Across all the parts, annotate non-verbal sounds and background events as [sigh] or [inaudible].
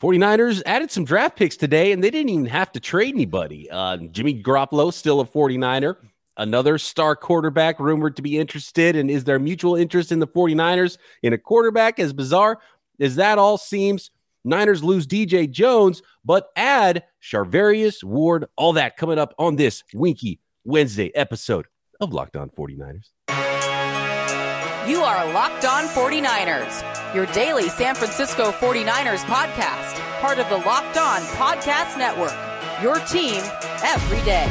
49ers added some draft picks today, and they didn't even have to trade anybody. Uh, Jimmy Garoppolo, still a 49er. Another star quarterback rumored to be interested. And is there mutual interest in the 49ers in a quarterback? As bizarre as that all seems, Niners lose DJ Jones, but add Charvarius Ward. All that coming up on this Winky Wednesday episode of Locked On 49ers. You are Locked On 49ers, your daily San Francisco 49ers podcast, part of the Locked On Podcast Network. Your team every day.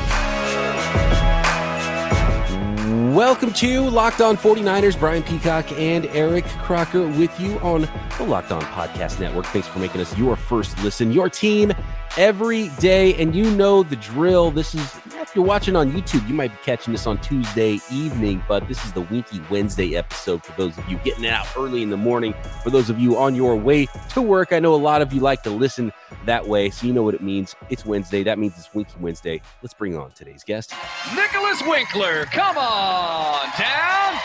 Welcome to Locked On 49ers. Brian Peacock and Eric Crocker with you on the Locked On Podcast Network. Thanks for making us your first listen, your team every day. And you know the drill. This is, if you're watching on YouTube, you might be catching this on Tuesday evening, but this is the Winky Wednesday episode for those of you getting it out early in the morning. For those of you on your way to work, I know a lot of you like to listen that way, so you know what it means. It's Wednesday. That means it's Winky Wednesday. Let's bring on today's guest. Nicholas Winkler, come on down.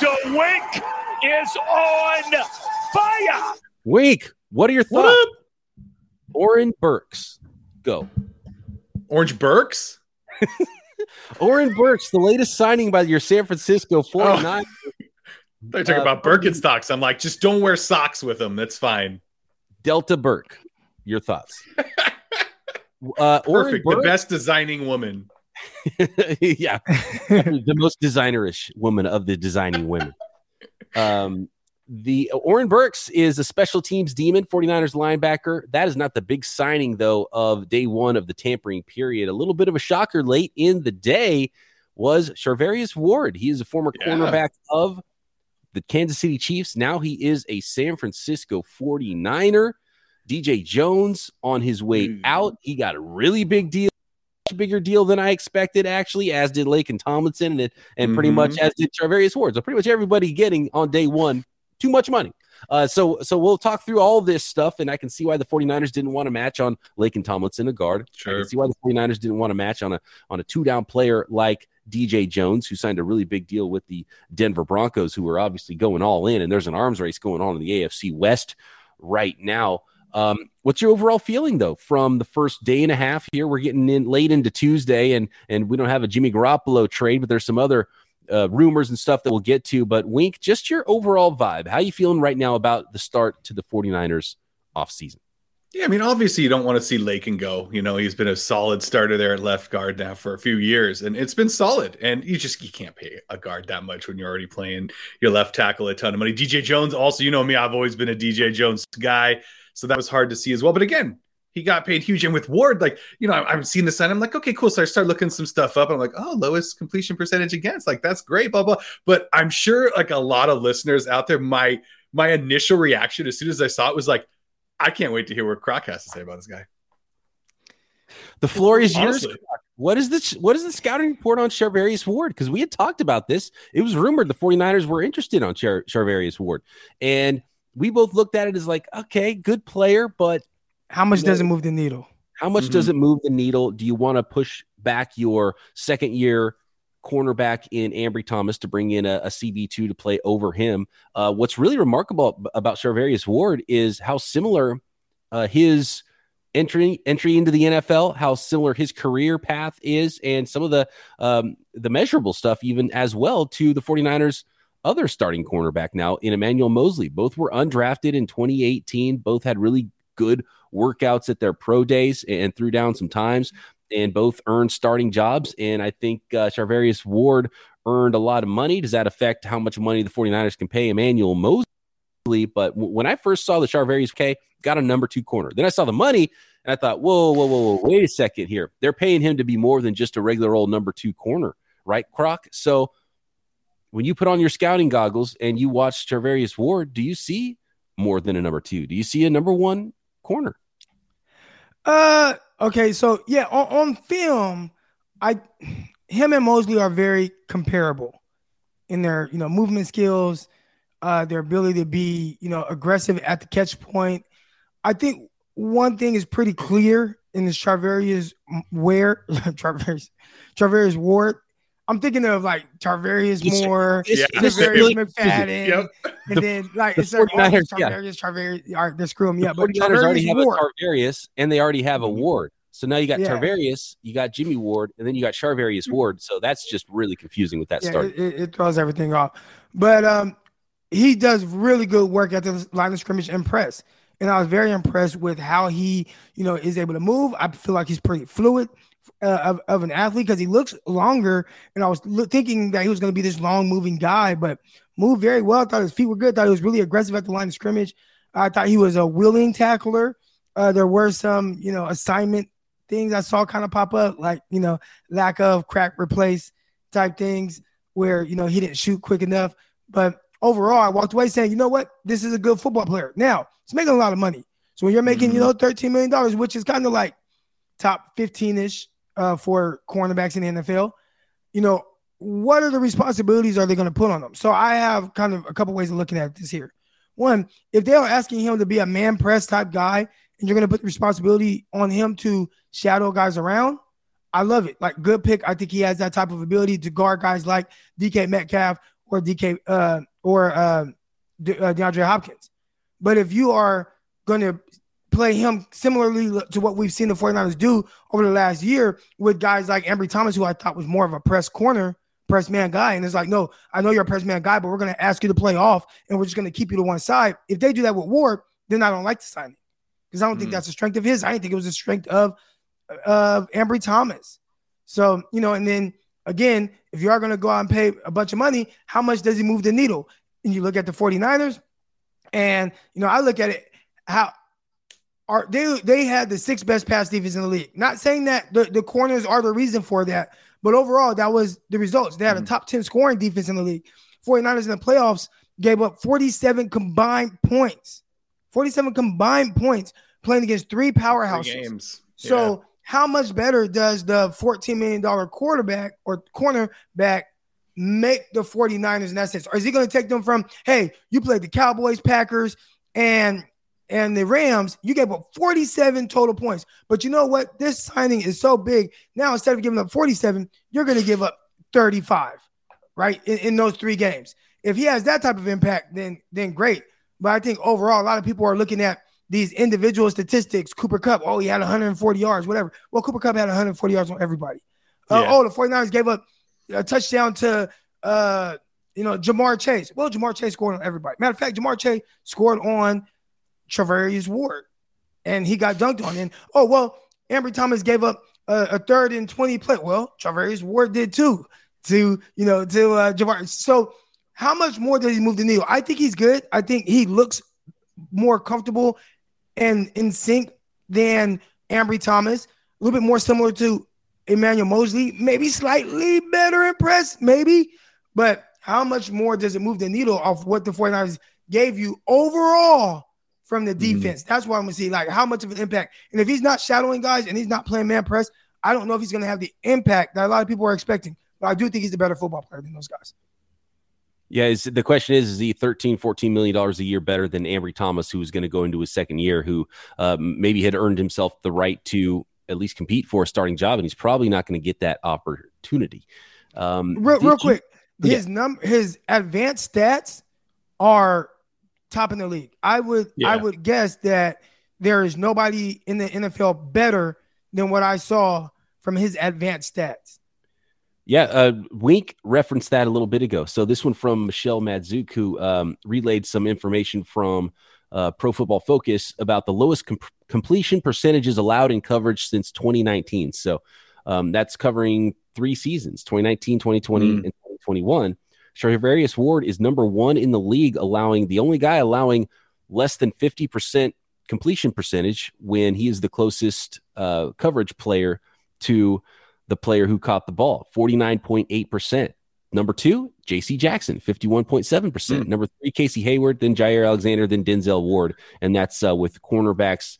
The wink is on fire. Wink, what are your thoughts? Oren Burks, go. Orange Burks? [laughs] Oren Burks, the latest signing by your San Francisco [laughs] 49ers. They're talking Uh, about Birkenstocks. I'm like, just don't wear socks with them. That's fine. Delta Burke, your thoughts? [laughs] Uh, Perfect. The best designing woman. yeah, the most designerish woman of the designing women. Um, the Oren Burks is a special teams demon, 49ers linebacker. That is not the big signing, though, of day one of the tampering period. A little bit of a shocker late in the day was Charvarius Ward. He is a former Yeah. cornerback of the Kansas City Chiefs. Now he is a San Francisco 49er. DJ Jones on his way Mm. out. He got a really big deal much bigger deal than I expected, actually, as did Laken Tomlinson, and, and pretty Mhm. much as did Charvarius Ward. So pretty much everybody getting on day one too much money. Uh, so so we'll talk through all this stuff, and I can see why the 49ers didn't want to match on Laken Tomlinson, a guard. I Sure. can see why the 49ers didn't want to match on a on a two down player like DJ Jones, who signed a really big deal with the Denver Broncos, who are obviously going all in, and there's an arms race going on in the AFC West right now. Um, what's your overall feeling though from the first day and a half here? We're getting in late into Tuesday, and and we don't have a Jimmy Garoppolo trade, but there's some other uh, rumors and stuff that we'll get to. But Wink, just your overall vibe. How you feeling right now about the start to the 49ers offseason? Yeah, I mean, obviously, you don't want to see Laken go. You know, he's been a solid starter there at left guard now for a few years, and it's been solid. And you just you can't pay a guard that much when you're already playing your left tackle a ton of money. DJ Jones, also, you know me, I've always been a DJ Jones guy, so that was hard to see as well. But again, he got paid huge, and with Ward, like you know, I'm seeing the sign. I'm like, okay, cool. So I start looking some stuff up. And I'm like, oh, lowest completion percentage against, like that's great, blah blah. But I'm sure like a lot of listeners out there, my my initial reaction as soon as I saw it was like. I can't wait to hear what Croc has to say about this guy. The floor is yours. Honestly. What is this? what is the scouting report on Charvarius Ward? Because we had talked about this. It was rumored the 49ers were interested on Char- Charvarius Ward. And we both looked at it as like, okay, good player, but How much No. does it move the needle? how much Mhm. does it move the needle? Do you want to push back your second year cornerback in Ambry Thomas to bring in a, a CB2 to play over him? Uh, what's really remarkable about Charvarius Ward is how similar uh, his entry entry into the NFL, how similar his career path is, and some of the um, the measurable stuff even as well to the 49ers other starting cornerback now in Emmanuel Moseley. Both were undrafted in 2018. Both had really good workouts at their pro days and threw down some times and both earned starting jobs. And I think uh, Charvarius Ward earned a lot of money. Does that affect how much money the 49ers can pay Emmanuel Moseley? But w- when I first saw the Charvarius K, got a number two corner. Then I saw the money and I thought, whoa, whoa, whoa, whoa, wait a second here. They're paying him to be more than just a regular old number two corner, right, Croc? So when you put on your scouting goggles and you watch Charvarius Ward, do you see more than a number two? Do you see a number one corner? Uh, okay, so yeah, on, on film, I him and Moseley are very comparable in their you know movement skills, uh, their ability to be you know aggressive at the catch point. I think one thing is pretty clear in this Charvarius where [laughs] Charvarius Charvarius Ward. I'm thinking of like Tarvarius Moore, Yeah. this is Tarvarius really McFadden, Yep. and The- then like the it's like, oh, 49ers, yeah. Tarvarius, Tarvarius, all right, they're screwing me the up. But 49ers already have Ward, a Tarvarius and they already have a Mhm. Ward. So now you got Yeah. Tarvarius, you got Jimmy Ward, and then you got Charvarius Ward. So that's just really confusing with that yeah, start. it, it, it throws everything off. But um, he does really good work at the line of scrimmage and press. And I was very impressed with how he, you know, is able to move. I feel like he's pretty fluid uh, of, of an athlete because he looks longer. And I was lo- thinking that he was going to be this long moving guy, but moved very well. Thought his feet were good. Thought he was really aggressive at the line of scrimmage. I thought he was a willing tackler. Uh, there were some, you know, assignment things I saw kind of pop up, like you know, lack of crack replace type things where you know he didn't shoot quick enough. But overall, I walked away saying, you know what, this is a good football player. Now he's making a lot of money. So when you're making, you know, thirteen million dollars, which is kind of like top fifteen ish uh, for cornerbacks in the NFL, you know, what are the responsibilities are they going to put on them? So I have kind of a couple ways of looking at this here. One, if they are asking him to be a man press type guy, and you're going to put the responsibility on him to shadow guys around, I love it. Like good pick. I think he has that type of ability to guard guys like DK Metcalf or DK uh, or uh, De- uh, DeAndre Hopkins. But if you are going to play him similarly to what we've seen the 49ers do over the last year with guys like Ambry Thomas, who I thought was more of a press corner, press man guy. And it's like, no, I know you're a press man guy, but we're going to ask you to play off and we're just going to keep you to one side. If they do that with Ward, then I don't like the signing because I don't think Mhm. that's a strength of his. I didn't think it was a strength of of Ambry Thomas. So, you know, and then again, if you are going to go out and pay a bunch of money, how much does he move the needle? And you look at the 49ers, and you know, I look at it how are they they had the sixth best pass defense in the league. Not saying that the, the corners are the reason for that, but overall, that was the results. They had a Mhm. top 10 scoring defense in the league. 49ers in the playoffs gave up 47 combined points. 47 combined points playing against three Three powerhouses. games. So how much better does the $14 million quarterback or cornerback make the 49ers in that sense? Or is he going to take them from, hey, you played the Cowboys, Packers, and and the Rams, you gave up 47 total points. But you know what? This signing is so big. Now, instead of giving up 47, you're going to give up 35, right? In, in those three games. If he has that type of impact, then then great. But I think overall, a lot of people are looking at these individual statistics. Cooper Kupp, oh, he had 140 yards, whatever. Well, Cooper Kupp had 140 yards on everybody. Uh, Yeah. Oh, the 49ers gave up a touchdown to, uh, you know, Ja'Marr Chase. Well, Ja'Marr Chase scored on everybody. Matter of fact, Ja'Marr Chase scored on Travarius Ward, and he got dunked on. And oh, well, Ambry Thomas gave up a, a third and 20 play. Well, Travarius Ward did too, to, you know, to uh, Ja'Marr. So, how much more does he move the needle? I think he's good. I think he looks more comfortable and in sync than Ambry Thomas. A little bit more similar to Emmanuel Moseley. Maybe slightly better impressed, maybe. But how much more does it move the needle off what the 49ers gave you overall from the Mhm. defense? That's what I'm gonna see. Like how much of an impact. And if he's not shadowing guys and he's not playing man press, I don't know if he's gonna have the impact that a lot of people are expecting. But I do think he's a better football player than those guys. Yeah, is, the question is, is he 13, 14 million dollars a year better than Ambry Thomas, who is going to go into his second year, who um, maybe had earned himself the right to at least compete for a starting job, and he's probably not going to get that opportunity. Um, Real, real you- quick, Yeah. his num his advanced stats are top in the league. I would I would guess that there is nobody in the NFL better than what I saw from his advanced stats. Yeah, uh, Wink referenced that a little bit ago. So this one from Michelle Magdziuk, who um, relayed some information from uh, Pro Football Focus about the lowest com- completion percentages allowed in coverage since 2019. So um, that's covering three seasons: 2019, 2020, Mm. and 2021. Charvarius Ward is number one in the league, allowing the only guy allowing less than 50 percent completion percentage when he is the closest uh, coverage player to the player who caught the ball 49.8%. Number two, JC Jackson, 51.7%. Mm. Number three, Casey Hayward, then Jaire Alexander, then Denzel Ward. And that's uh, with cornerbacks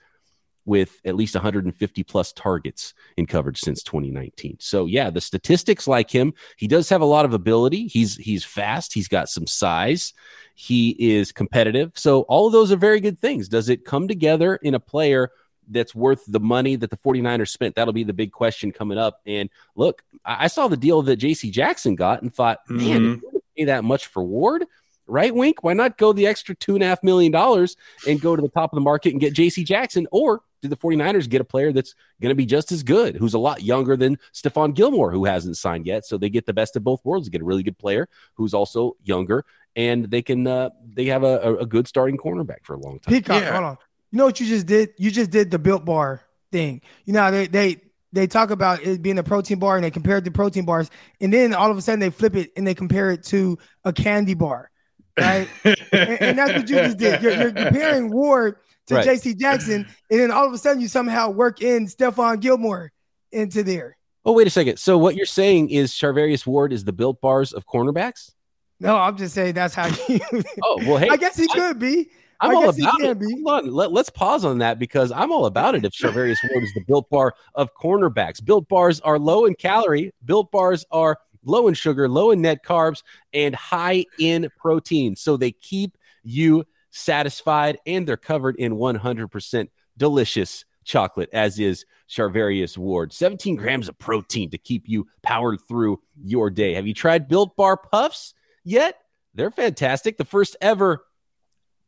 with at least 150 plus targets in coverage since 2019. So yeah, the statistics like him, he does have a lot of ability. He's he's fast, he's got some size, he is competitive. So all of those are very good things. Does it come together in a player that's worth the money that the 49ers spent? That'll be the big question coming up. And look, I, saw the deal that JC Jackson got and thought, man, Mhm. gonna pay that much for Ward, right? Wink, why not go the extra two and a half million dollars and go to the top of the market and get JC Jackson? Or do the 49ers get a player that's going to be just as good, who's a lot younger than Stephon Gilmore, who hasn't signed yet? So they get the best of both worlds, get a really good player who's also younger, and they can uh, they have a, a- a good starting cornerback for a long time. Peacock, Yeah. hold on. You know what you just did? You just did the built bar thing. You know, they they they talk about it being a protein bar and they compare it to protein bars, and then all of a sudden they flip it and they compare it to a candy bar, right? and, and that's what you just did. You're, you're comparing Ward to Right. J.C. Jackson, and then all of a sudden you somehow work in Stephon Gilmore into there. Oh, wait a second. So what you're saying is Charvarius Ward is the built bars of cornerbacks? No, I'm just saying that's how you. [laughs] Oh, well, hey, I guess he I- could be. I'm all about it. be. Hold on. Let, let's pause on that because I'm all about it if Charvarius Ward is the built bar of cornerbacks. Built bars are low in calorie, built bars are low in sugar, low in net carbs, and high in protein. So they keep you satisfied and they're covered in 100% delicious chocolate, as is Charvarius Ward. 17 grams of protein to keep you powered through your day. Have you tried Built Bar Puffs yet? They're fantastic. The first ever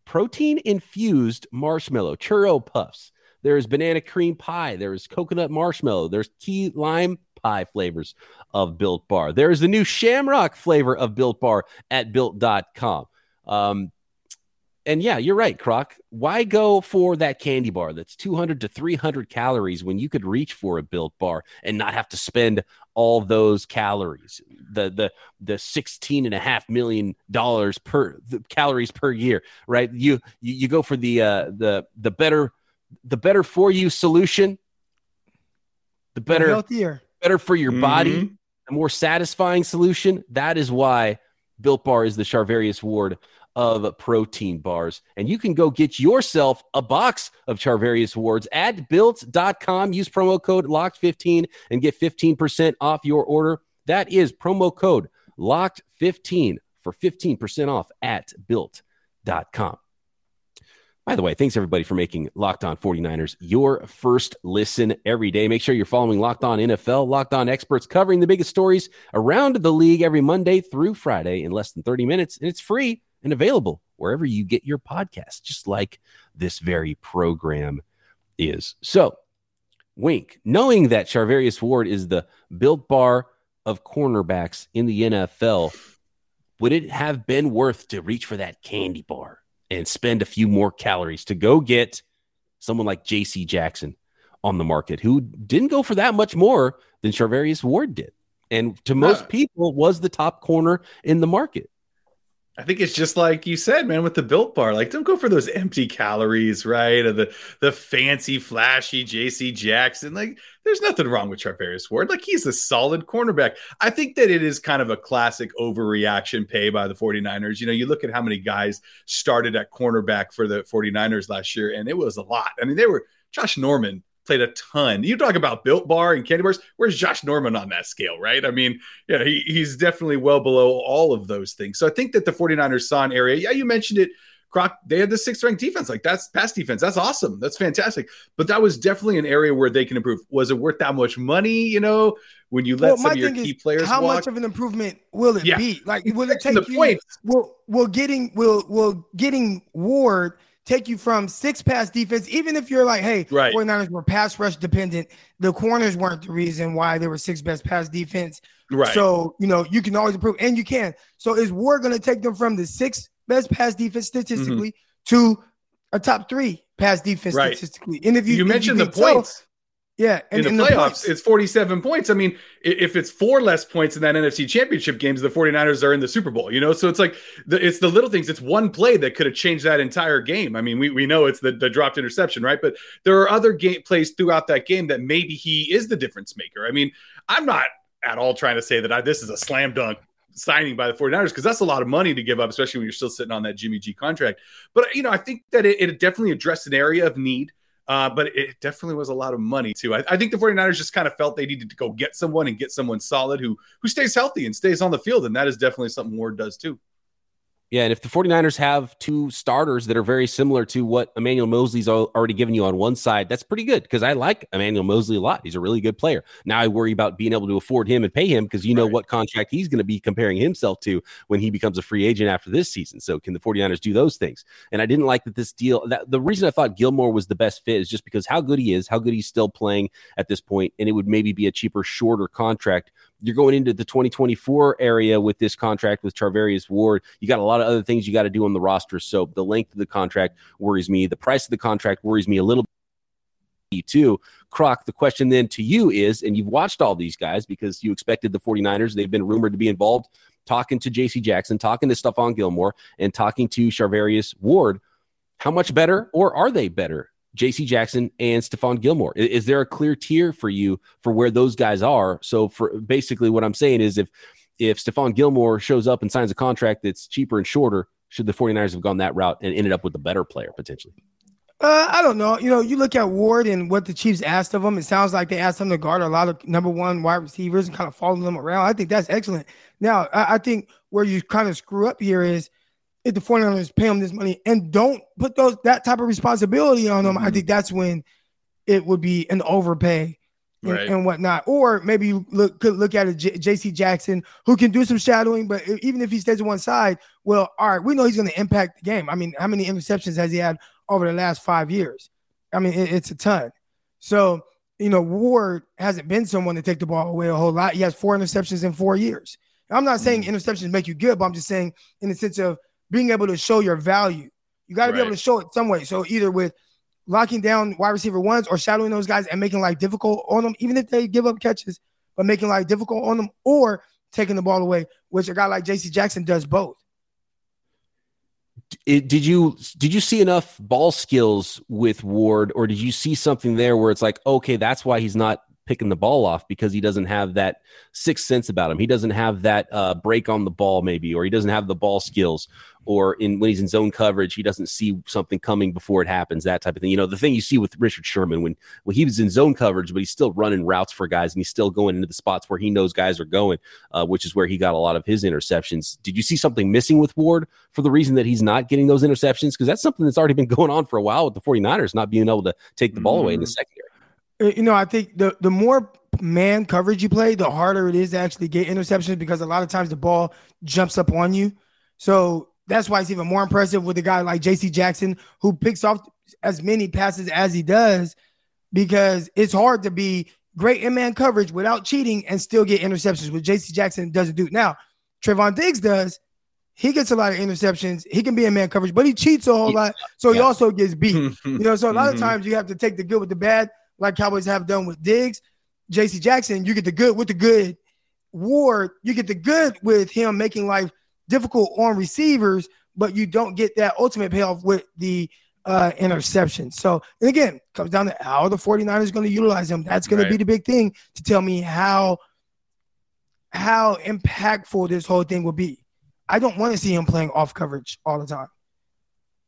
protein infused marshmallow churro puffs. There's banana cream pie. There's coconut marshmallow. There's key lime pie flavors of Built Bar. There's the new shamrock flavor of Built Bar at built.com. Um, and yeah, you're right, Croc. Why go for that candy bar that's 200 to 300 calories when you could reach for a built bar and not have to spend all those calories? The the the 16 and a half million dollars per the calories per year, right? You you, you go for the uh the the better the better for you solution, the better healthier. Better for your body, Mhm. a more satisfying solution. That is why Built Bar is the Charvarius Ward of protein bars. And you can go get yourself a box of Charvarius Wards at built.com. Use promo code LOCKED15 and get 15% off your order. That is promo code LOCKED15 for 15% off at built.com. By the way, thanks everybody for making Locked On 49ers your first listen every day. Make sure you're following Locked On NFL, Locked On experts covering the biggest stories around the league every Monday through Friday in less than 30 minutes. And it's free and available wherever you get your podcast, just like this very program is. So, Wink, knowing that Charvarius Ward is the built bar of cornerbacks in the NFL, would it have been worth to reach for that candy bar and spend a few more calories to go get someone like JC Jackson on the market who didn't go for that much more than Charvarius Ward did? And to most people was the top corner in the market. I think it's just like you said, man, with the built bar. Like, don't go for those empty calories, right? Or the the fancy, flashy JC Jackson. Like, there's nothing wrong with Charvarius Ward. Like, he's a solid cornerback. I think that it is kind of a classic overreaction pay by the 49ers. You know, you look at how many guys started at cornerback for the 49ers last year, and it was a lot. I mean, they were Josh Norman played a ton. You talk about built bar and candy bars. Where's Josh Norman on that scale, right? I mean, yeah, he, he's definitely well below all of those things. So I think that the 49ers saw an area. Yeah, you mentioned it. Croc, they had the sixth ranked defense. Like that's pass defense. That's awesome. That's fantastic. But that was definitely an area where they can improve. Was it worth that much money? You know, when you let Well, some of your key is, players how walk. much of an improvement will it Yeah. be? Like, will it the take you? points. Will will getting will will getting Ward take you from six pass defense? Even if you're like, hey, Right. 49ers were pass rush dependent, the corners weren't the reason why they were six best pass defense. right. So you know you can always improve, and you can. So is Ward going to take them from the sixth best pass defense statistically mm-hmm. to a top three pass defense Right. statistically? And if you you, if mentioned the beat so- points. Yeah, and, in the playoffs, points. it's 47 points. I mean, if it's four less points in that NFC championship games, the 49ers are in the Super Bowl, you know? So it's like, the, it's the little things. It's one play that could have changed that entire game. I mean, we, we know it's the, the dropped interception, right? But there are other game plays throughout that game that maybe he is the difference maker. I mean, I'm not at all trying to say that I, this is a slam dunk signing by the 49ers because that's a lot of money to give up, especially when you're still sitting on that Jimmy G contract. But, you know, I think that it, it definitely addressed an area of need. Uh, but it definitely was a lot of money too. I, I think the 49ers just kind of felt they needed to go get someone and get someone solid who who stays healthy and stays on the field. And that is definitely something Ward does too. Yeah, and if the 49ers have two starters that are very similar to what Emmanuel Moseley's already given you on one side, that's pretty good because I like Emmanuel Moseley a lot. He's a really good player. Now I worry about being able to afford him and pay him because you know right. what contract he's going to be comparing himself to when he becomes a free agent after this season. So can the 49ers do those things? And I didn't like that this deal that the reason I thought Gilmore was the best fit is just because how good he is, how good he's still playing at this point, and it would maybe be a cheaper, shorter contract you're going into the 2024 area with this contract with Charvarius Ward. You got a lot of other things you got to do on the roster. So the length of the contract worries me. The price of the contract worries me a little bit too. Croc, the question then to you is, and you've watched all these guys because you expected the 49ers, they've been rumored to be involved, talking to JC Jackson, talking to Stephon Gilmore, and talking to Charvarius Ward. How much better, or are they better J.C. Jackson and Stephon Gilmore? Is, is, there a clear tier for you for where those guys are? So for basically what I'm saying is if if Stephon Gilmore shows up and signs a contract that's cheaper and shorter, should the 49ers have gone that route and ended up with a better player potentially? Uh, I don't know. You know, you look at Ward and what the Chiefs asked of him. It sounds like they asked him to guard a lot of number one wide receivers and kind of follow them around. I think that's excellent. Now, I, I think where you kind of screw up here is if the 49ers pay them this money and don't put those that type of responsibility on them, mm-hmm. I think that's when it would be an overpay and, right. and whatnot. Or maybe you look could look at a J- JC Jackson who can do some shadowing, but even if he stays on one side, well, all right, we know he's going to impact the game. I mean, how many interceptions has he had over the last five years? I mean, it, it's a ton. So, you know, Ward hasn't been someone to take the ball away a whole lot. He has four interceptions in four years. I'm not saying mm-hmm. interceptions make you good, but I'm just saying in the sense of being able to show your value. You got to right. be able to show it some way. So either with locking down wide receiver ones or shadowing those guys and making life difficult on them, even if they give up catches, but making life difficult on them or taking the ball away, which a guy like JC Jackson does both. It, did you did you see enough ball skills with Ward, or did you see something there where it's like, okay, that's why he's not picking the ball off because he doesn't have that sixth sense about him. He doesn't have that uh, break on the ball, maybe, or he doesn't have the ball skills, or in when he's in zone coverage, he doesn't see something coming before it happens. That type of thing. You know, the thing you see with Richard Sherman when when he was in zone coverage, but he's still running routes for guys and he's still going into the spots where he knows guys are going, uh, which is where he got a lot of his interceptions. Did you see something missing with Ward for the reason that he's not getting those interceptions? Because that's something that's already been [laughs] going on for a while with the 49ers not being able to take the ball mm-hmm. away in the mm. secondary. Uh, you know, I think the the more man coverage you play, the harder it is to actually get interceptions because a lot of times the ball jumps up on you. So that's why it's even more impressive with a guy like JC Jackson who picks off as many passes as he does because it's hard to be great in man coverage without cheating and still get interceptions, which JC Jackson doesn't do. Now, Trevon Diggs does. He gets a lot of interceptions. He can be in man coverage, but he cheats a whole lot. So he also gets beat. [laughs] you know, so a lot of mm-hmm. times you have to take the good with the bad like Cowboys have done with Diggs, JC Jackson, you get the good with the good. Ward, you get the good with him making life difficult on receivers, but you don't get that ultimate payoff with the uh, interception. So, and again, comes down to how the 49ers going to utilize him. That's going right. to be the big thing to tell me how how impactful this whole thing will be. I don't want to see him playing off coverage all the time.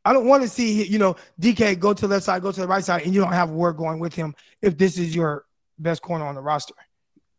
I don't want to see you know DK go to the left side, go to the right side, and you don't have Ward going with him if this is your best corner on the roster.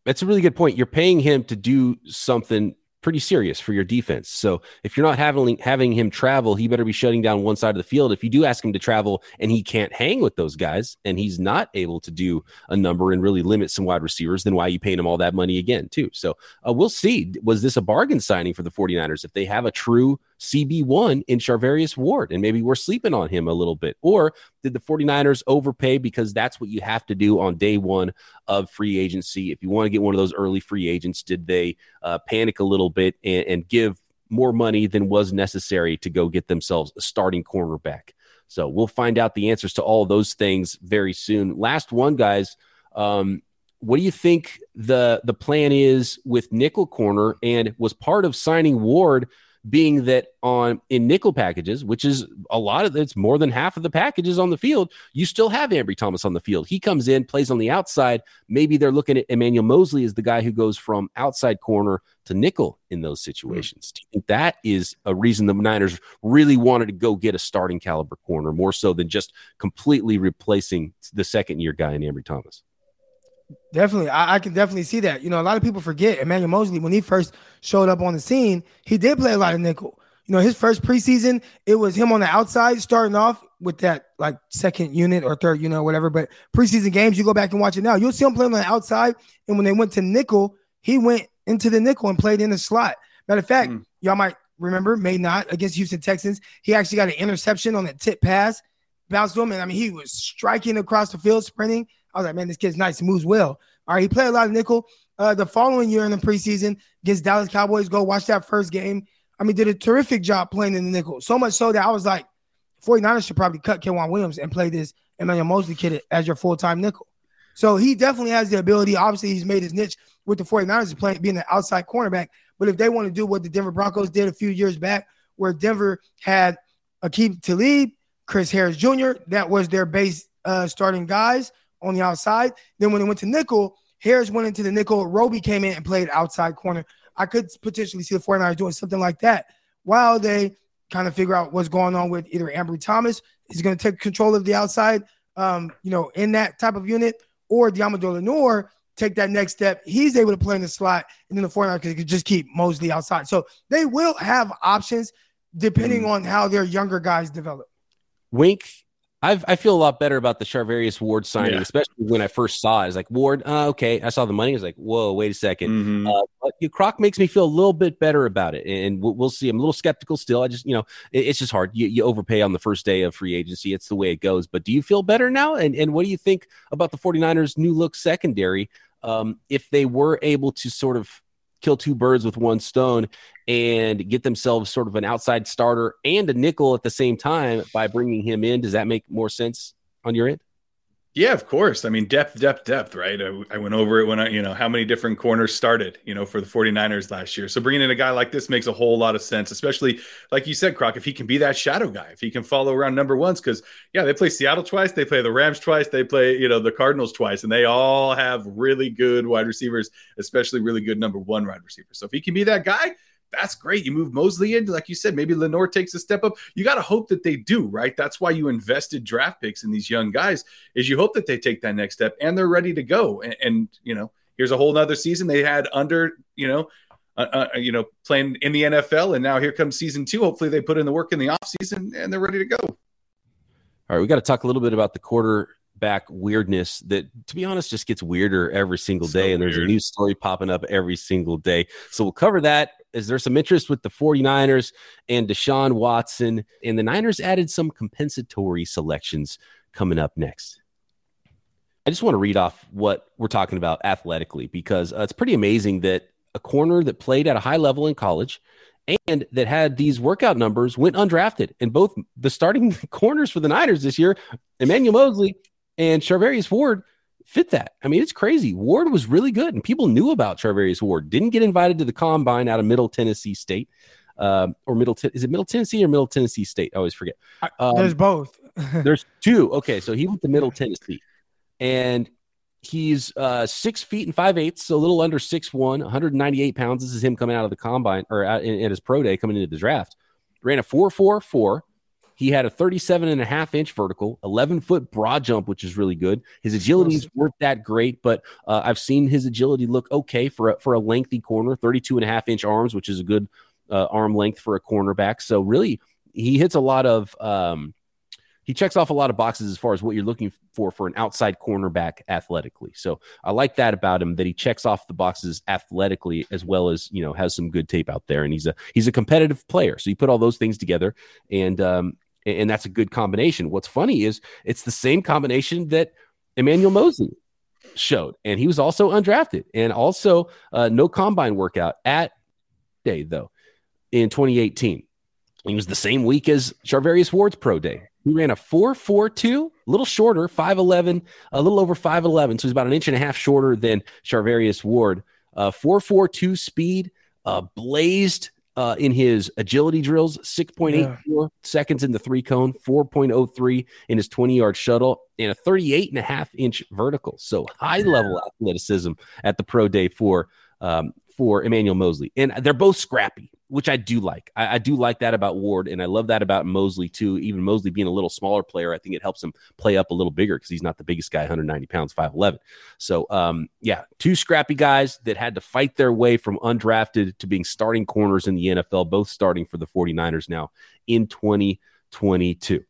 That's a really good point. You're paying him to do something pretty serious for your defense. So if you're not having having him travel, he better be shutting down one side of the field. If you do ask him to travel and he can't hang with those guys and he's not able to do a number and really limit some wide receivers, then why are you paying him all that money again, too? So uh, we'll see. Was this a bargain signing for the 49ers if they have a true CB1 in Charvarius Ward, and maybe we're sleeping on him a little bit. Or did the 49ers overpay because that's what you have to do on day one of free agency? If you want to get one of those early free agents, did they uh, panic a little bit and, and give more money than was necessary to go get themselves a starting cornerback? So we'll find out the answers to all those things very soon. Last one, guys. Um, what do you think the the plan is with nickel corner and was part of signing Ward? Being that on in nickel packages, which is a lot of it's more than half of the packages on the field, you still have Ambry Thomas on the field. He comes in, plays on the outside. Maybe they're looking at Emmanuel Moseley as the guy who goes from outside corner to nickel in those situations. Do you think that is a reason the Niners really wanted to go get a starting caliber corner more so than just completely replacing the second year guy in Ambry Thomas? Definitely, I, I, can definitely see that. You know, a lot of people forget Emmanuel Moseley when he first showed up on the scene. He did play a lot of nickel. You know, his first preseason, it was him on the outside starting off with that like second unit or third unit or whatever. But preseason games, you go back and watch it now. You'll see him playing on the outside. And when they went to nickel, he went into the nickel and played in the slot. Matter of fact, mm. y'all might remember, may not, against Houston Texans. He actually got an interception on a tip pass, bounced to him, and I mean, he was striking across the field, sprinting. I was like, man, this kid's nice. He moves well. All right, he played a lot of nickel. Uh, the following year in the preseason against Dallas Cowboys, go watch that first game. I mean, did a terrific job playing in the nickel. So much so that I was like, 49ers should probably cut K'Waun Williams and play this Emmanuel Moseley kid as your full-time nickel. So he definitely has the ability. Obviously, he's made his niche with the 49ers playing being an outside cornerback. But if they want to do what the Denver Broncos did a few years back, where Denver had Aqib Talib, Chris Harris Jr., that was their base uh, starting guys on the outside. Then when they went to nickel, Harris went into the nickel. Roby came in and played outside corner. I could potentially see the 49ers doing something like that while they kind of figure out what's going on with either Ambry Thomas he's going to take control of the outside, um, you know, in that type of unit, or Deommodore Lenoir take that next step. He's able to play in the slot, and then the 49ers could just keep Moseley outside. So they will have options depending mm. on how their younger guys develop. Wink I've, I feel a lot better about the Charvarius Ward signing, yeah. especially when I first saw it. I was like, Ward, uh, okay. I saw the money. I was like, whoa, wait a 2nd mm-hmm. uh, but you know, Croc makes me feel a little bit better about it. And we'll, we'll, see. I'm a little skeptical still. I just, you know, it, it's just hard. You, you overpay on the first day of free agency. It's the way it goes. But do you feel better now? And, and what do you think about the 49ers' new look secondary? Um, if they were able to sort of kill two birds with one stone and get themselves sort of an outside starter and a nickel at the same time by bringing him in. Does that make more sense on your end? Yeah, of course. I mean, depth, depth, depth, right? I, I, went over it when I, you know, how many different corners started, you know, for the 49ers last year. So bringing in a guy like this makes a whole lot of sense, especially like you said, Croc, if he can be that shadow guy, if he can follow around number ones, because yeah, they play Seattle twice, they play the Rams twice, they play, you know, the Cardinals twice, and they all have really good wide receivers, especially really good number one wide receivers. So if he can be that guy, that's great. You move Moseley in, like you said, maybe Lenoir takes a step up. You got to hope that they do, right? That's why you invested draft picks in these young guys, is you hope that they take that next step and they're ready to go. And, and you know, here's a whole nother season they had under, you know, uh, uh, you know, playing in the NFL, and now here comes season two. Hopefully, they put in the work in the off season and they're ready to go. All right, we got to talk a little bit about the quarter back weirdness that to be honest just gets weirder every single day so and there's weird. a new story popping up every single day so we'll cover that is there some interest with the 49ers and Deshaun Watson and the Niners added some compensatory selections coming up next I just want to read off what we're talking about athletically because uh, it's pretty amazing that a corner that played at a high level in college and that had these workout numbers went undrafted. And both the starting [laughs] corners for the Niners this year, Emmanuel Moseley and Charvarius Ward fit that. I mean, it's crazy. Ward was really good, and people knew about Charvarius Ward. Didn't get invited to the combine out of Middle Tennessee State, um, or Middle. Ten- is it Middle Tennessee or Middle Tennessee State? I always forget. Um, there's both. [laughs] there's two. Okay, so he went to Middle Tennessee, and he's uh, six feet and five eighths, so a little under six one, 198 pounds. This is him coming out of the combine or at, in, his pro day, coming into the draft. Ran a four four four he had a 37 and a half inch vertical, 11 foot broad jump, which is really good. His agility weren't that great, but uh, I've seen his agility look okay for a, for a lengthy corner, 32 and a half inch arms, which is a good uh, arm length for a cornerback. So really, he hits a lot of um, he checks off a lot of boxes as far as what you're looking for for an outside cornerback athletically. So I like that about him that he checks off the boxes athletically as well as you know has some good tape out there, and he's a he's a competitive player. So you put all those things together, and um, and that's a good combination. What's funny is it's the same combination that Emmanuel Moseley showed, and he was also undrafted and also uh, no combine workout at day though in 2018. He was the same week as Charvarius Ward's pro day. He ran a 4.42, a little shorter, 5'11, a little over 5'11. So he's about an inch and a half shorter than Charvarius Ward. Uh, 4.42 speed, uh, blazed uh, in his agility drills 6.84 yeah. seconds in the three cone, 4.03 in his 20 yard shuttle, and a 38 and a half inch vertical. So high level athleticism at the pro day for um, for Emmanuel Moseley. And they're both scrappy. Which I do like. I, I, do like that about Ward, and I love that about Moseley too. Even Moseley being a little smaller player, I think it helps him play up a little bigger because he's not the biggest guy, 190 pounds, 5'11. So, um, yeah, two scrappy guys that had to fight their way from undrafted to being starting corners in the NFL, both starting for the 49ers now in 2022.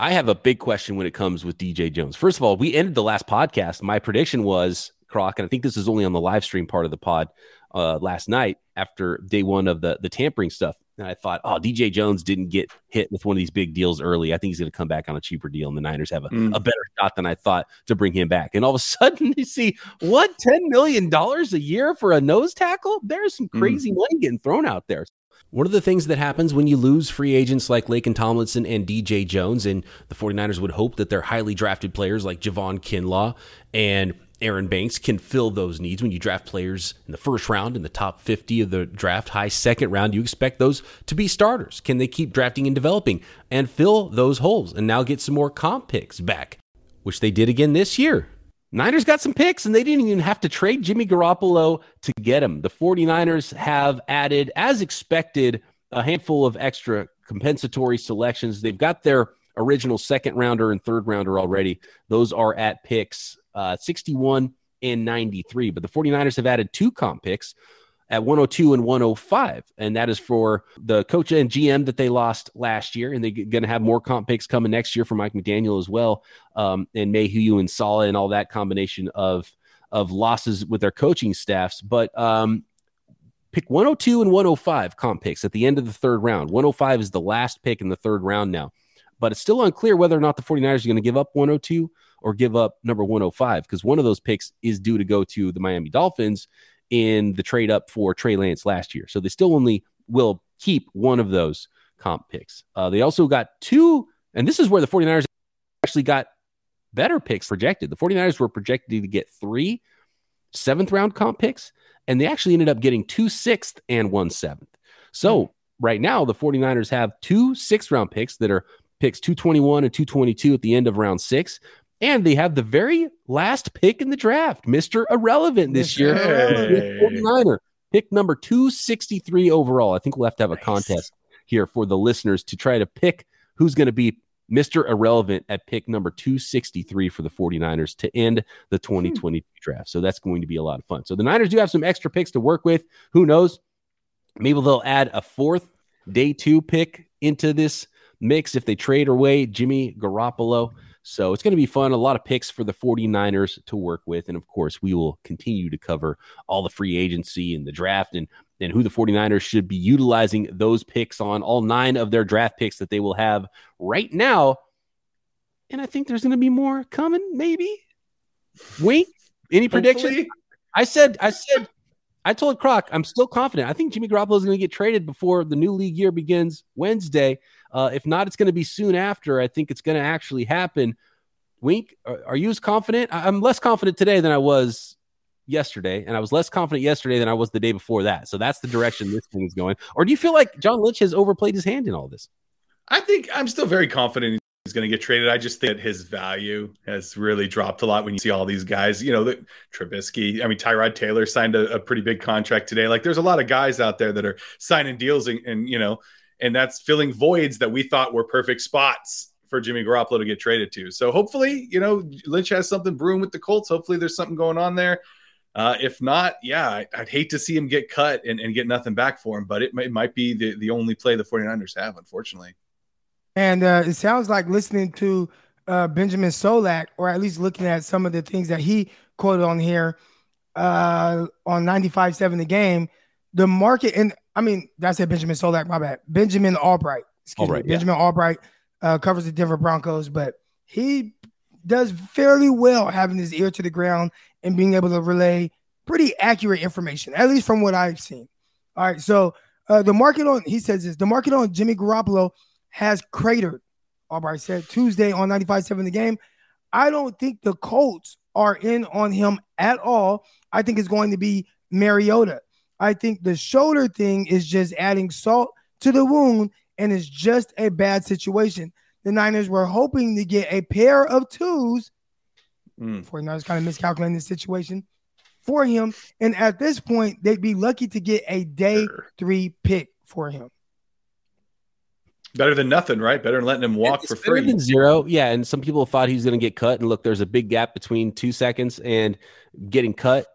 I have a big question when it comes with DJ Jones. First of all, we ended the last podcast. My prediction was Croc, and I think this is only on the live stream part of the pod uh, last night after day one of the the tampering stuff. And I thought, oh, DJ Jones didn't get hit with one of these big deals early. I think he's going to come back on a cheaper deal, and the Niners have a, mm. a better shot than I thought to bring him back. And all of a [laughs] sudden, you see what ten million dollars a year for a nose tackle? There's some mm. crazy mm. money getting thrown out there. One of the things that happens when you lose free agents like Laken Tomlinson and DJ Jones, and the 49ers would hope that their highly drafted players like Javon Kinlaw and Aaron Banks can fill those needs. When you draft players in the first round, in the top 50 of the draft, high second round, you expect those to be starters. Can they keep drafting and developing and fill those holes and now get some more comp picks back, which they did again this year? Niners got some picks and they didn't even have to trade Jimmy Garoppolo to get him. The 49ers have added, as expected, a handful of extra compensatory selections. They've got their original second rounder and third rounder already. Those are at picks uh, 61 and 93. But the 49ers have added two comp picks at 102 and 105. And that is for the coach and GM that they lost last year. And they're going to have more comp picks coming next year for Mike McDaniel as well. Um, and Mayhew and Saleh and all that combination of, of losses with their coaching staffs. But um, pick 102 and 105 comp picks at the end of the third round. 105 is the last pick in the third round now. But it's still unclear whether or not the 49ers are going to give up 102 or give up number 105 because one of those picks is due to go to the Miami Dolphins in the trade up for Trey Lance last year. So they still only will keep one of those comp picks. Uh, they also got two, and this is where the 49ers actually got better picks projected. The 49ers were projected to get three seventh round comp picks, and they actually ended up getting two sixth and one seventh. So hmm. right now, the 49ers have two sixth round picks that are picks 221 and 222 at the end of round six. And they have the very last pick in the draft, Mr. Irrelevant this year. Hey. 49er, pick number 263 overall. I think we'll have to have a nice. contest here for the listeners to try to pick who's going to be Mr. Irrelevant at pick number 263 for the 49ers to end the 2020 hmm. draft. So that's going to be a lot of fun. So the Niners do have some extra picks to work with. Who knows? Maybe they'll add a fourth day two pick into this mix if they trade away Jimmy Garoppolo. So it's going to be fun. A lot of picks for the 49ers to work with. And of course, we will continue to cover all the free agency and the draft and, and who the 49ers should be utilizing those picks on, all nine of their draft picks that they will have right now. And I think there's going to be more coming, maybe. Wink. Any prediction? I said, I said, I told Croc, I'm still confident. I think Jimmy Garoppolo is going to get traded before the new league year begins Wednesday. Uh, if not, it's going to be soon after. I think it's going to actually happen. Wink, are, are you as confident? I, I'm less confident today than I was yesterday, and I was less confident yesterday than I was the day before that. So that's the direction this thing is going. Or do you feel like John Lynch has overplayed his hand in all this? I think I'm still very confident he's going to get traded. I just think that his value has really dropped a lot when you see all these guys. You know, the Trubisky. I mean, Tyrod Taylor signed a, a, pretty big contract today. Like, there's a lot of guys out there that are signing deals, and, and you know, and that's filling voids that we thought were perfect spots for Jimmy Garoppolo to get traded to. So hopefully, you know, Lynch has something brewing with the Colts. Hopefully, there's something going on there. Uh, if not, yeah, I, would hate to see him get cut and, and, get nothing back for him, but it, it might be the, the only play the 49ers have, unfortunately. And uh, it sounds like listening to uh, Benjamin Solak, or at least looking at some of the things that he quoted on here uh, on 95.7 the game, the market, and I mean, that's it, Benjamin Solak, my bad. Benjamin Albright, excuse Albright, me. Benjamin. Albright uh, covers the Denver Broncos, but he does fairly well having his ear to the ground and being able to relay pretty accurate information, at least from what I've seen. All right, so uh, the market on, he says this, the market on Jimmy Garoppolo – has cratered. Albright said Tuesday on 95-7 the game. I don't think the Colts are in on him at all. I think it's going to be Mariota. I think the shoulder thing is just adding salt to the wound and it's just a bad situation. The Niners were hoping to get a pair of twos. Mm. 49ers kind of miscalculating the situation for him. And at this point, they'd be lucky to get a day Sure. three pick for him. Better than nothing, right? Better than letting him walk It's for better free. than zero. Yeah, and some people thought he was going to get cut. And look, there's a big gap between two seconds and getting cut.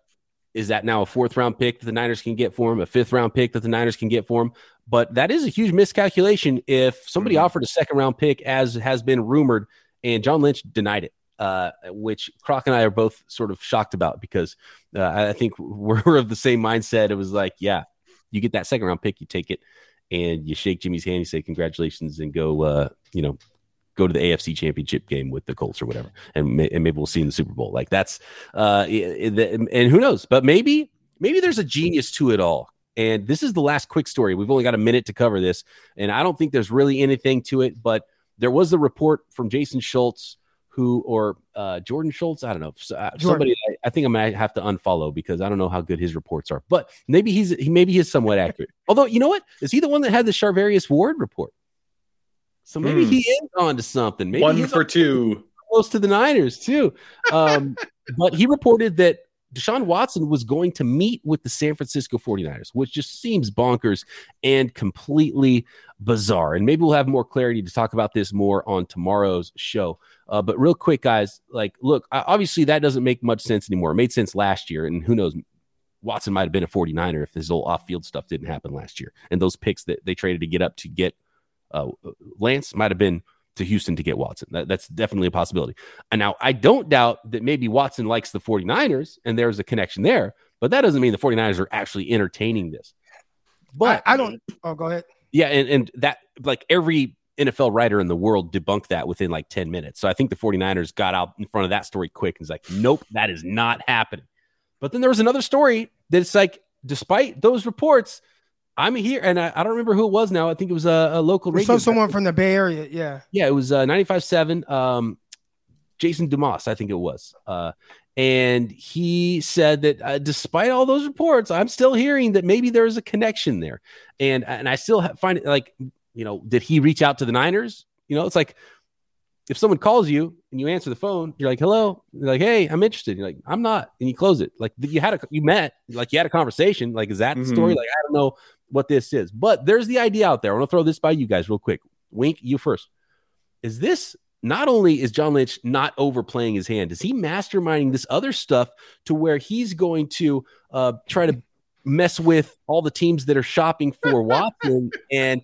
Is that now a fourth round pick that the Niners can get for him? A fifth round pick that the Niners can get for him? But that is a huge miscalculation. If somebody Mhm. offered a second round pick, as has been rumored, and John Lynch denied it, uh, which Croc and I are both sort of shocked about because uh, I think we're of the same mindset. It was like, yeah, you get that second round pick, you take it, and you shake Jimmy's hand, you say congratulations, and go, uh, you know, go to the AFC Championship game with the Colts or whatever, and, may, and maybe we'll see in the Super Bowl. Like that's, uh, and who knows? But maybe, maybe there's a genius to it all. And this is the last quick story. We've only got a minute to cover this, and I don't think there's really anything to it. But there was a report from Jason Schultz, who or uh, Jordan Schultz, I don't know, uh, somebody. I, I think I might have to unfollow because I don't know how good his reports are. But maybe he's he maybe he's somewhat accurate. Although you know what, is he the one that had the Charvarius Ward report? So maybe Hmm. he is on to something. Maybe One for two. close to the Niners too. Um, [laughs] but he reported that Deshaun Watson was going to meet with the San Francisco 49ers, which just seems bonkers and completely bizarre. And maybe we'll have more clarity to talk about this more on tomorrow's show. Uh, but real quick, guys, like, look, obviously that doesn't make much sense anymore. It made sense last year, and who knows, Watson might have been a 49er if his old off field stuff didn't happen last year. And those picks that they traded to get up to get uh, Lance might have been to Houston to get Watson. That, that's definitely a possibility. And now I don't doubt that maybe Watson likes the 49ers and there's a connection there, but that doesn't mean the 49ers are actually entertaining this. But I, I don't. Oh, go ahead. yeah, and, and that like every NFL writer in the world debunked that within like 10 minutes. So I think the 49ers got out in front of that story quick and was like, nope, that is not happening. But then there was another story that's like, despite those reports, I'm here, and I, I don't remember who it was now. I think it was a, a local radio. So someone from the Bay Area. Yeah. Yeah, it was uh, 95.7. Um, Jason Dumas, I think it was. Uh, and he said that uh, despite all those reports, I'm still hearing that maybe there's a connection there. And and I still find it like, you know, did he reach out to the Niners? You know, it's like if someone calls you and you answer the phone, you're like, hello. You're like, hey, I'm interested. You're like, I'm not. And you close it. Like you had a, you met, like you had a conversation. Like, is that the story? Like, I don't know what this is. But there's the idea out there. I want to throw this by you guys real quick. Wink, you first. Is this not only is John Lynch not overplaying his hand, is he masterminding this other stuff to where he's going to uh, try to mess with all the teams that are shopping for [laughs] Watson and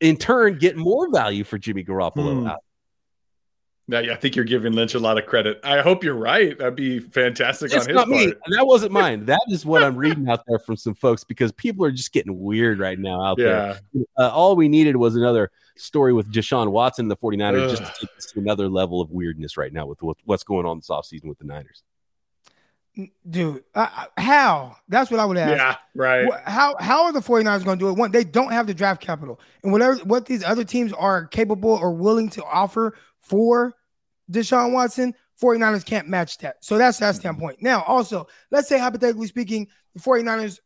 in turn get more value for Jimmy Garoppolo? Hmm. Out Yeah, yeah, I think you're giving Lynch a lot of credit. I hope you're right. That'd be fantastic It's on his not me. part. And that wasn't [laughs] mine. That is what I'm reading out there from some folks because people are just getting weird right now out there. Uh, all we needed was another story with Deshaun Watson and the 49ers just to take us to another level of weirdness right now with what's going on this offseason with the Niners. Dude, uh, how? That's what I would ask. Yeah, right. How how are the 49ers going to do it? One, they don't have the draft capital. And whatever what these other teams are capable or willing to offer for Deshaun Watson, 49ers can't match that. So that's that standpoint. Now, also, let's say hypothetically speaking, the 49ers,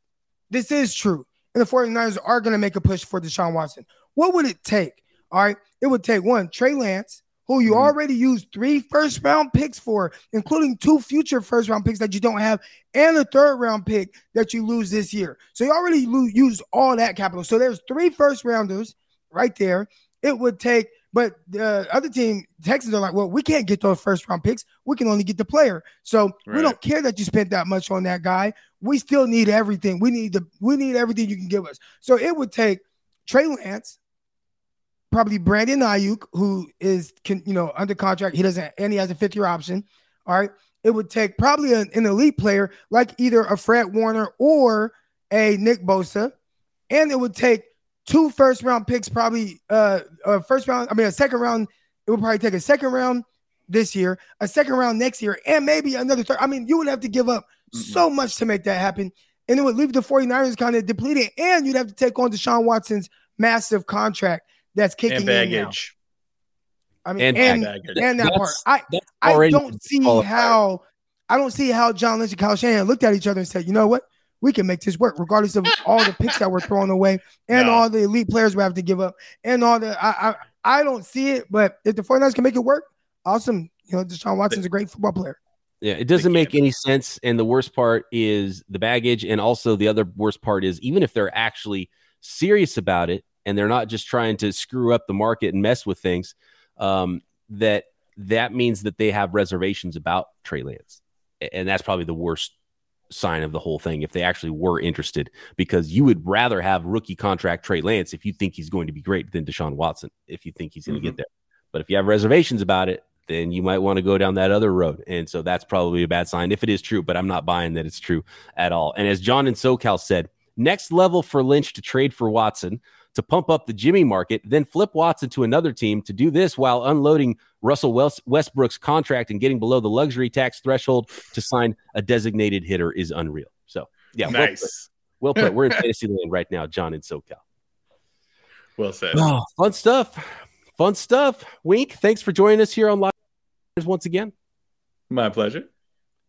this is true. And the 49ers are going to make a push for Deshaun Watson. What would it take? All right. It would take one, Trey Lance, who you Mhm. already used three first round picks for, including two future first round picks that you don't have, and a third round pick that you lose this year. So you already lo- used all that capital. So there's three first rounders right there. It would take, but the other team, Texans are like, well, we can't get those first round picks. We can only get the player. So we don't care that you spent that much on that guy. We still need everything. We need the we need everything you can give us. So it would take Trey Lance, probably Brandon Aiyuk, who is can, you know under contract. He doesn't and he has a fifth year option. All right. It would take probably an, an elite player like either a Fred Warner or a Nick Bosa, and it would take two first round picks, probably uh, a first round. I mean, a second round. It would probably take a second round this year, a second round next year, and maybe another third. I mean, you would have to give up so much to make that happen. And it would leave the 49ers kind of depleted. And you'd have to take on Deshaun Watson's massive contract that's kicking And in now. I mean, And and, baggage. and, that part. I, I don't see how I don't see how John Lynch and Kyle Shanahan looked at each other and said, you know what? We can make this work, regardless of all the picks that we're throwing away and No. all the elite players we have to give up and all the I, I I don't see it, but if the 49ers can make it work, awesome. You know, Deshaun Watson's a great football player. Yeah, it doesn't make any sense. And the worst part is the baggage. And also, the other worst part is even if they're actually serious about it and they're not just trying to screw up the market and mess with things, um, that that means that they have reservations about Trey Lance. And that's probably the worst sign of the whole thing if they actually were interested, because you would rather have rookie contract Trey Lance if you think he's going to be great than Deshaun Watson if you think he's going to mm-hmm. get there. But if you have reservations about it, then you might want to go down that other road. And so that's probably a bad sign if it is true, but I'm not buying that it's true at all. And as John in SoCal said, next level for Lynch to trade for Watson to pump up the Jimmy market, then flip Watson to another team to do this while unloading Russell Westbrook's contract and getting below the luxury tax threshold to sign a designated hitter is unreal. So, yeah, nice. Well put. Well put. We're in [laughs] fantasy land right now, John in SoCal. Well said. Oh, fun stuff. Fun stuff. Wink, thanks for joining us here on Live once again. My pleasure.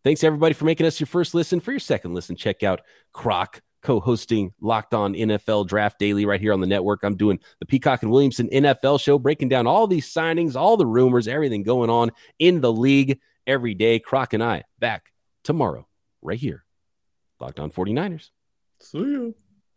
Thanks everybody for making us your first listen. For your second listen, check out Croc co-hosting Locked On NFL Draft Daily right here on the network. I'm doing the Peacock and Williamson NFL show, breaking down all these signings, all the rumors, everything going on in the league every day. Croc and I back tomorrow right here. Locked On 49ers. See you.